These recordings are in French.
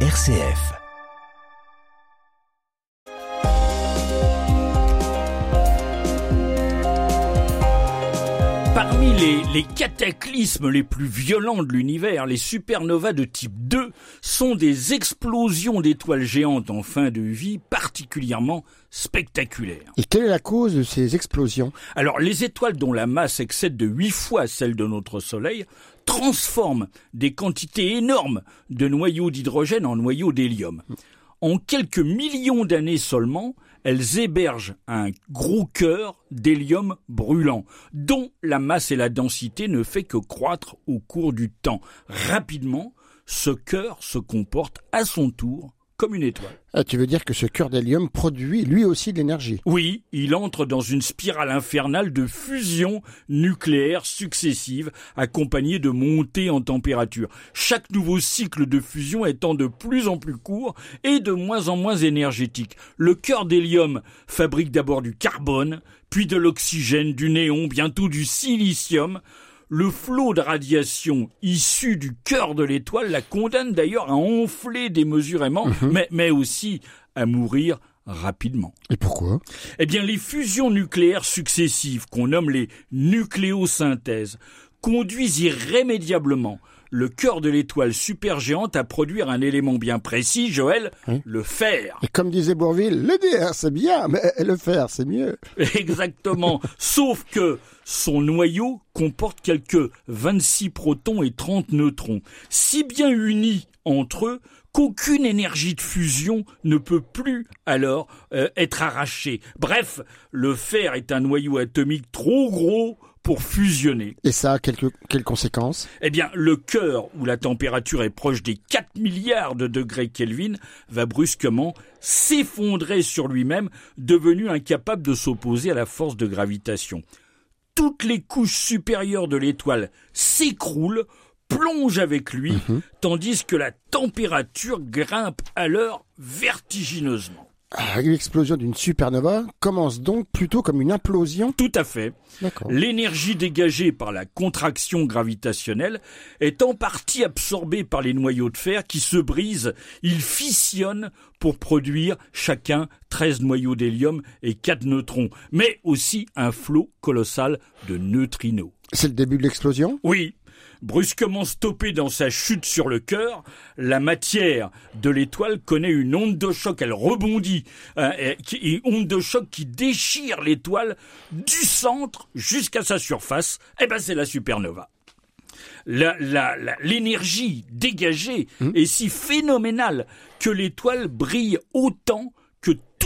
RCF. Les, les cataclysmes les plus violents de l'univers, les supernovas de type 2 sont des explosions d'étoiles géantes en fin de vie particulièrement spectaculaires. Et quelle est la cause de ces explosions? Alors, les étoiles dont la masse excède de 8 fois celle de notre Soleil transforment des quantités énormes de noyaux d'hydrogène en noyaux d'hélium. En quelques millions d'années seulement, elles hébergent un gros cœur d'hélium brûlant, dont la masse et la densité ne fait que croître au cours du temps. Rapidement, ce cœur se comporte à son tour comme une étoile. ah, Tu veux dire que ce cœur d'hélium produit lui aussi de l'énergie? Oui, il entre dans une spirale infernale de fusion nucléaire successive, accompagnée de montées en température. Chaque nouveau cycle de fusion étant de plus en plus court et de moins en moins énergétique. Le cœur d'hélium fabrique d'abord du carbone, puis de l'oxygène, du néon, bientôt du silicium le flot de radiation issu du cœur de l'étoile la condamne d'ailleurs à enfler démesurément, Mhm. mais, mais aussi à mourir rapidement. Et pourquoi? Eh bien, les fusions nucléaires successives, qu'on nomme les nucléosynthèses, conduisent irrémédiablement le cœur de l'étoile supergéante à produire un élément bien précis, Joël, Oui. le fer. Et comme disait Bourville, le dire c'est bien, mais le faire c'est mieux. Exactement. Sauf que son noyau comporte quelques 26 protons et 30 neutrons, si bien unis entre eux qu'aucune énergie de fusion ne peut plus alors euh, être arrachée. Bref, le fer est un noyau atomique trop gros pour fusionner. Et ça a quelques, quelles conséquences? Eh bien, le cœur, où la température est proche des 4 milliards de degrés Kelvin, va brusquement s'effondrer sur lui-même, devenu incapable de s'opposer à la force de gravitation. Toutes les couches supérieures de l'étoile s'écroulent, plongent avec lui, tandis que la température grimpe alors vertigineusement. Ah, L'explosion d'une supernova commence donc plutôt comme une implosion Tout à fait. L'énergie dégagée par la contraction gravitationnelle est en partie absorbée par les noyaux de fer qui se brisent. Ils fissonnent pour produire chacun 13 noyaux d'hélium et 4 neutrons, mais aussi un flot colossal de neutrinos. C'est le début de l'explosion? Oui, brusquement stoppée dans sa chute sur le cœur, la matière de l'étoile connaît une onde de choc. Elle rebondit, hein, et, et onde de choc qui déchire l'étoile du centre jusqu'à sa surface. Eh ben, c'est la supernova. La- la- la- L'énergie dégagée est si phénoménale que l'étoile brille autant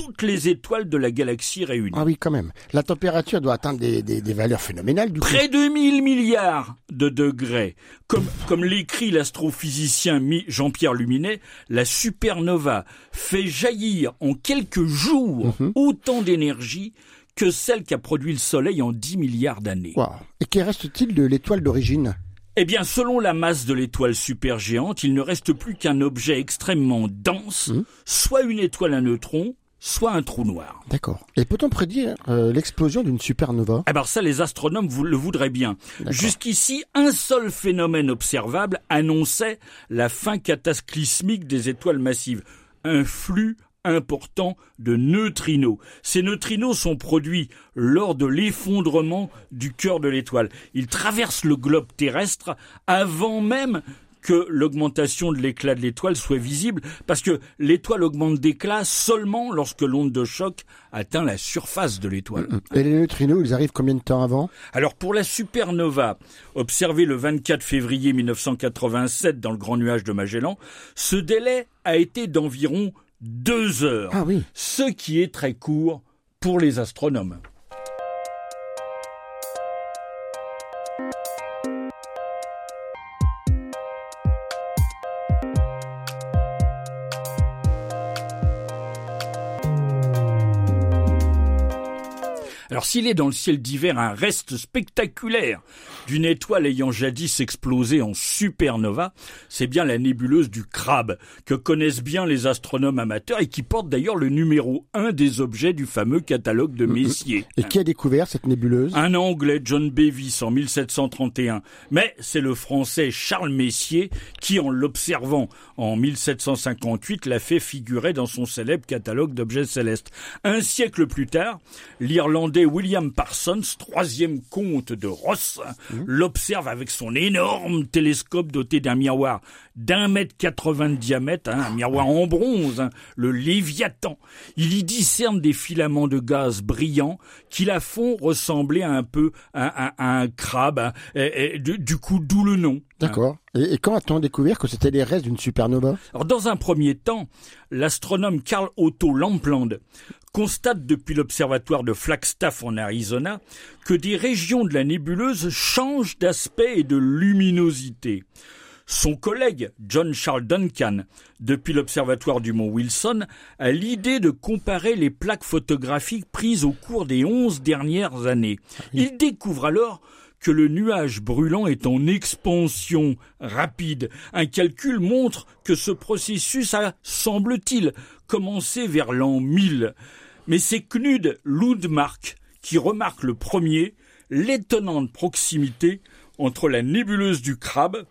toutes les étoiles de la galaxie réunies. Ah oui, quand même. La température doit atteindre des, des, des valeurs phénoménales du coup. Près de 1000 milliards de degrés. Comme, comme l'écrit l'astrophysicien Jean-Pierre Luminet, la supernova fait jaillir en quelques jours autant d'énergie que celle qu'a produit le Soleil en 10 milliards d'années. Et qu'en reste-t-il de l'étoile d'origine? Eh bien, selon la masse de l'étoile supergéante, il ne reste plus qu'un objet extrêmement dense, soit une étoile à neutrons, soit un trou noir. D'accord. Et peut-on prédire euh, l'explosion d'une supernova? Alors ça, les astronomes vous- le voudraient bien. Jusqu'ici, un seul phénomène observable annonçait la fin cataclysmique des étoiles massives. Un flux important de neutrinos. Ces neutrinos sont produits lors de l'effondrement du cœur de l'étoile. Ils traversent le globe terrestre avant même que l'augmentation de l'éclat de l'étoile soit visible, parce que l'étoile augmente d'éclat seulement lorsque l'onde de choc atteint la surface de l'étoile. Et les neutrinos, ils arrivent combien de temps avant? Alors pour la supernova, observée le 24 février 1987 dans le Grand Nuage de Magellan, ce délai a été d'environ deux heures, Ah oui. ce qui est très court pour les astronomes. Alors s'il est dans le ciel d'hiver un reste spectaculaire d'une étoile ayant jadis explosé en supernova, c'est bien la nébuleuse du crabe, que connaissent bien les astronomes amateurs et qui porte d'ailleurs le numéro 1 des objets du fameux catalogue de Messier. Et qui a découvert cette nébuleuse? Un Anglais, John Bevis, en 1731. Mais c'est le Français Charles Messier qui, en l'observant en 1758, l'a fait figurer dans son célèbre catalogue d'objets célestes. Un siècle plus tard, l'Irlandais William Parsons, troisième comte de Ross, mmh. l'observe avec son énorme télescope doté d'un miroir d'un mètre quatre-vingts de diamètre, hein, un miroir en bronze, hein, le Léviathan. Il y discerne des filaments de gaz brillants qui la font ressembler un peu à, un crabe, hein, et, du, coup d'où le nom. D'accord. Et, quand a-t-on découvert que c'était les restes d'une supernova? Alors dans un premier temps, l'astronome Carl Otto Lampland constate depuis l'observatoire de Flagstaff en Arizona que des régions de la nébuleuse changent d'aspect et de luminosité. Son collègue John Charles Duncan, depuis l'observatoire du mont Wilson, a l'idée de comparer les plaques photographiques prises au cours des onze dernières années. Il découvre alors que le nuage brûlant est en expansion rapide. Un calcul montre que ce processus a, semble-t-il, commencé vers l'an 1000. Mais c'est Knud Lundmark qui remarque le premier l'étonnante proximité entre la nébuleuse du crabe,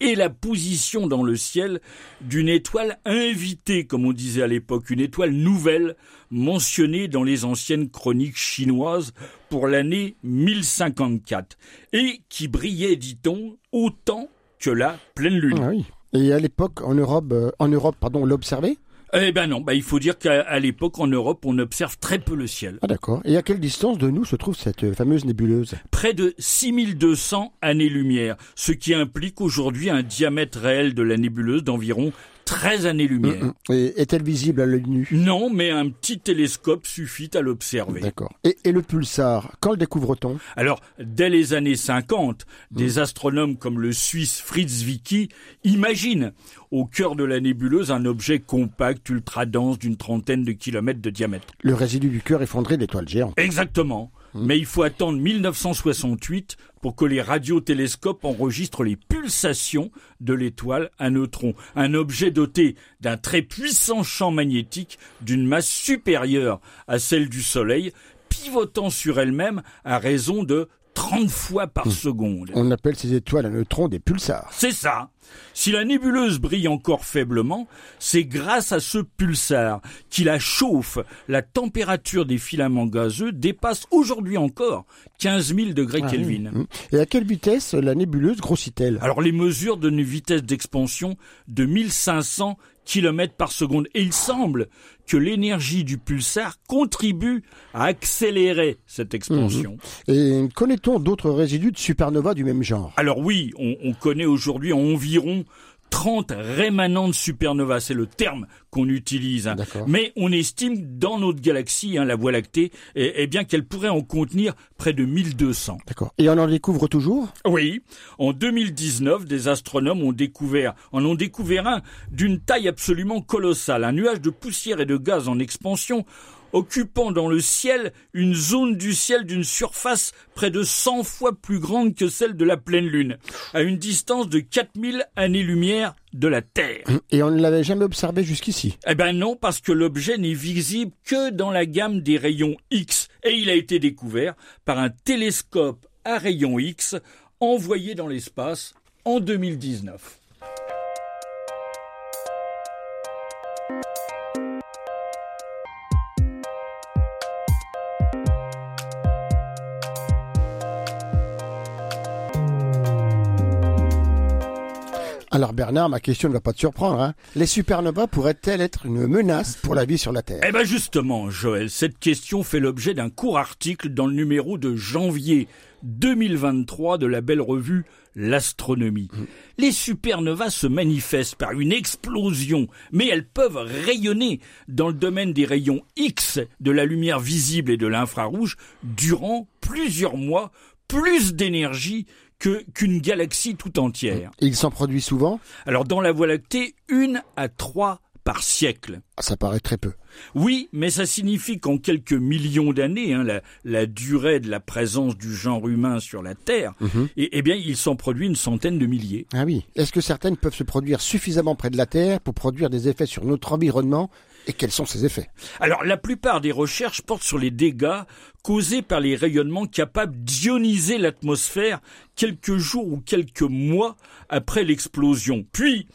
et la position dans le ciel d'une étoile invitée, comme on disait à l'époque, une étoile nouvelle mentionnée dans les anciennes chroniques chinoises pour l'année 1054, et qui brillait, dit-on, autant que la pleine lune. Ah. Et à l'époque, en Europe, euh, en Europe, pardon, on l'observait eh ben non, bah il faut dire qu'à l'époque en Europe, on observe très peu le ciel. Ah d'accord. Et à quelle distance de nous se trouve cette fameuse nébuleuse? Près de 6200 années-lumière, ce qui implique aujourd'hui un diamètre réel de la nébuleuse d'environ 13 années-lumière. Mm, mm. Est-elle visible à l'œil nu? Non, mais un petit télescope suffit à l'observer. D'accord. Et, le pulsar, quand le découvre-t-on? Alors, dès les années 50, des mm. astronomes comme le Suisse Fritz Vicky imaginent au cœur de la nébuleuse un objet compact, ultra dense, d'une trentaine de kilomètres de diamètre. Le résidu du cœur effondré d'étoiles géantes. Exactement. Mmh. Mais il faut attendre 1968 pour que les radiotélescopes enregistrent les pulsations de l'étoile à neutrons, un objet doté d'un très puissant champ magnétique d'une masse supérieure à celle du Soleil, pivotant sur elle-même à raison de 30 fois par mmh. seconde. On appelle ces étoiles à neutrons des pulsars. C'est ça. Si la nébuleuse brille encore faiblement, c'est grâce à ce pulsar qui la chauffe. La température des filaments gazeux dépasse aujourd'hui encore 15 000 degrés ah Kelvin. Mmh. Et à quelle vitesse la nébuleuse grossit-elle? Alors les mesures donnent une vitesse d'expansion de 1500 km par seconde. Et il semble que l'énergie du pulsar contribue à accélérer cette expansion. Mmh. Et connaît-on d'autres résidus de supernova du même genre? Alors oui, on, on connaît aujourd'hui environ 30 rémanentes supernovas, c'est le terme qu'on utilise. Hein. Mais on estime dans notre galaxie, hein, la Voie lactée, eh, eh bien qu'elle pourrait en contenir près de 1200. D'accord. Et on en découvre toujours? Oui. En 2019, des astronomes ont découvert, en ont découvert un d'une taille absolument colossale, un nuage de poussière et de gaz en expansion occupant dans le ciel une zone du ciel d'une surface près de 100 fois plus grande que celle de la pleine lune, à une distance de 4000 années-lumière de la Terre. Et on ne l'avait jamais observé jusqu'ici Eh ben non, parce que l'objet n'est visible que dans la gamme des rayons X, et il a été découvert par un télescope à rayons X envoyé dans l'espace en 2019. Alors Bernard, ma question ne va pas te surprendre. Hein. Les supernovas pourraient-elles être une menace pour la vie sur la Terre? Eh ben justement, Joël, cette question fait l'objet d'un court article dans le numéro de janvier 2023 de la belle revue L'astronomie. Mmh. Les supernovas se manifestent par une explosion, mais elles peuvent rayonner dans le domaine des rayons X de la lumière visible et de l'infrarouge durant plusieurs mois, plus d'énergie que qu'une galaxie tout entière. Et il s'en produit souvent? Alors dans la Voie lactée, une à trois par siècle. Ah, ça paraît très peu. Oui, mais ça signifie qu'en quelques millions d'années, hein, la, durée de la présence du genre humain sur la Terre, mhm. eh bien, il s'en produit une centaine de milliers. Ah oui. Est-ce que certaines peuvent se produire suffisamment près de la Terre pour produire des effets sur notre environnement? Et quels sont ces effets? Alors, la plupart des recherches portent sur les dégâts causés par les rayonnements capables d'ioniser l'atmosphère quelques jours ou quelques mois après l'explosion. Puis,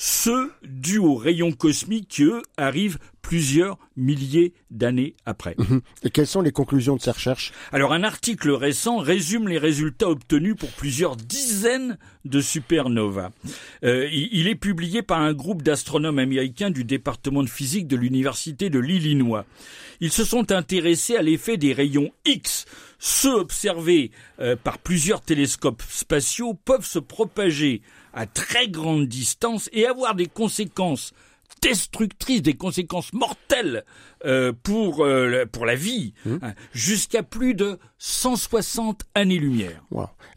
ceux dus aux rayons cosmiques qui, eux, arrivent plusieurs milliers d'années après. Mhm. Et quelles sont les conclusions de ces recherches? Alors un article récent résume les résultats obtenus pour plusieurs dizaines de supernovas. Euh, il est publié par un groupe d'astronomes américains du département de physique de l'université de l'Illinois. Ils se sont intéressés à l'effet des rayons X. Ceux observés euh, par plusieurs télescopes spatiaux peuvent se propager à très grande distance et avoir des conséquences destructrices, des conséquences mortelles euh, pour euh, pour la vie, mmh. hein, jusqu'à plus de 160 années-lumière.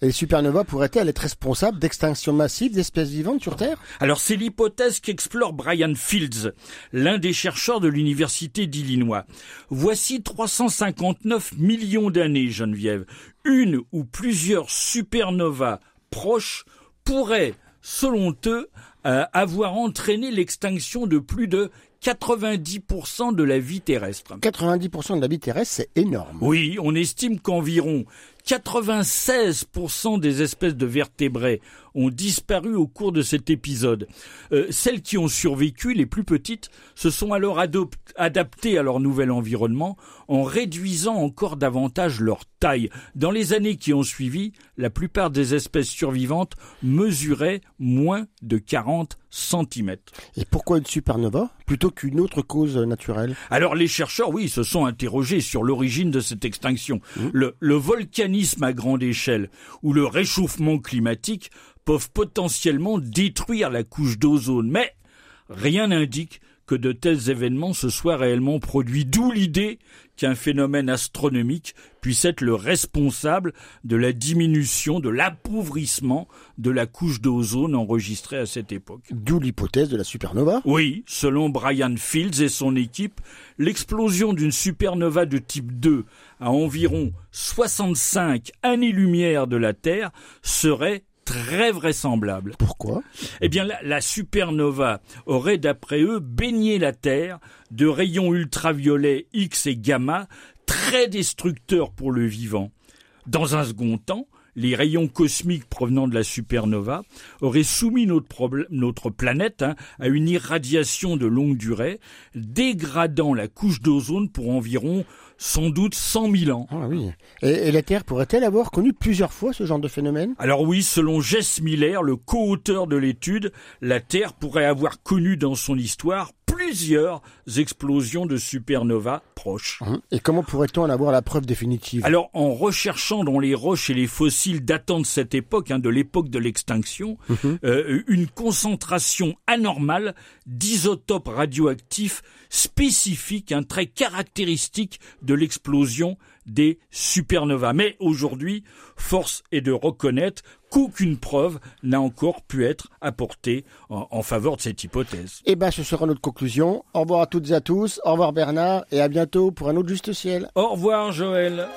Et les supernovas pourraient-elles être responsables d'extinction massive d'espèces vivantes sur Terre? Alors c'est l'hypothèse qu'explore Brian Fields, l'un des chercheurs de l'université d'Illinois. Voici 359 millions d'années, Geneviève. Une ou plusieurs supernovas proches pourraient selon eux, euh, avoir entraîné l'extinction de plus de 90% de la vie terrestre. 90% de la vie terrestre, c'est énorme. Oui, on estime qu'environ 96% des espèces de vertébrés ont disparu au cours de cet épisode. Euh, celles qui ont survécu, les plus petites, se sont alors adaptées à leur nouvel environnement en réduisant encore davantage leur taille. Dans les années qui ont suivi, la plupart des espèces survivantes mesuraient moins de 40 cm. Et pourquoi une supernova? Plutôt qu'une autre cause naturelle Alors les chercheurs, oui, se sont interrogés sur l'origine de cette extinction. Mmh. Le, le volcanisme à grande échelle ou le réchauffement climatique peuvent potentiellement détruire la couche d'ozone. Mais rien n'indique que de tels événements se soient réellement produits, d'où l'idée qu'un phénomène astronomique puisse être le responsable de la diminution, de l'appauvrissement de la couche d'ozone enregistrée à cette époque. D'où l'hypothèse de la supernova Oui, selon Brian Fields et son équipe, l'explosion d'une supernova de type 2 à environ 65 années-lumière de la Terre serait très vraisemblable. Pourquoi? Eh bien, la, supernova aurait, d'après eux, baigné la Terre de rayons ultraviolets X et gamma très destructeurs pour le vivant. Dans un second temps, les rayons cosmiques provenant de la supernova auraient soumis notre, planète hein, à une irradiation de longue durée, dégradant la couche d'ozone pour environ sans doute 100 000 ans. Ah oui. Et, la Terre pourrait-elle avoir connu plusieurs fois ce genre de phénomène? Alors oui, selon Jess Miller, le co-auteur de l'étude, la Terre pourrait avoir connu dans son histoire plusieurs explosions de supernovas proches. Hein et comment pourrait-on en avoir la preuve définitive? Alors, en recherchant dans les roches et les fossiles datant de cette époque, hein, de l'époque de l'extinction, mhm. euh, une concentration anormale d'isotopes radioactifs spécifiques, un trait caractéristique de l'explosion des supernovas. Mais aujourd'hui, force est de reconnaître qu'aucune preuve n'a encore pu être apportée en, faveur de cette hypothèse. Eh bien, ce sera notre conclusion. Au revoir à toutes et à tous. Au revoir Bernard et à bientôt pour un autre Juste Ciel. Au revoir Joël.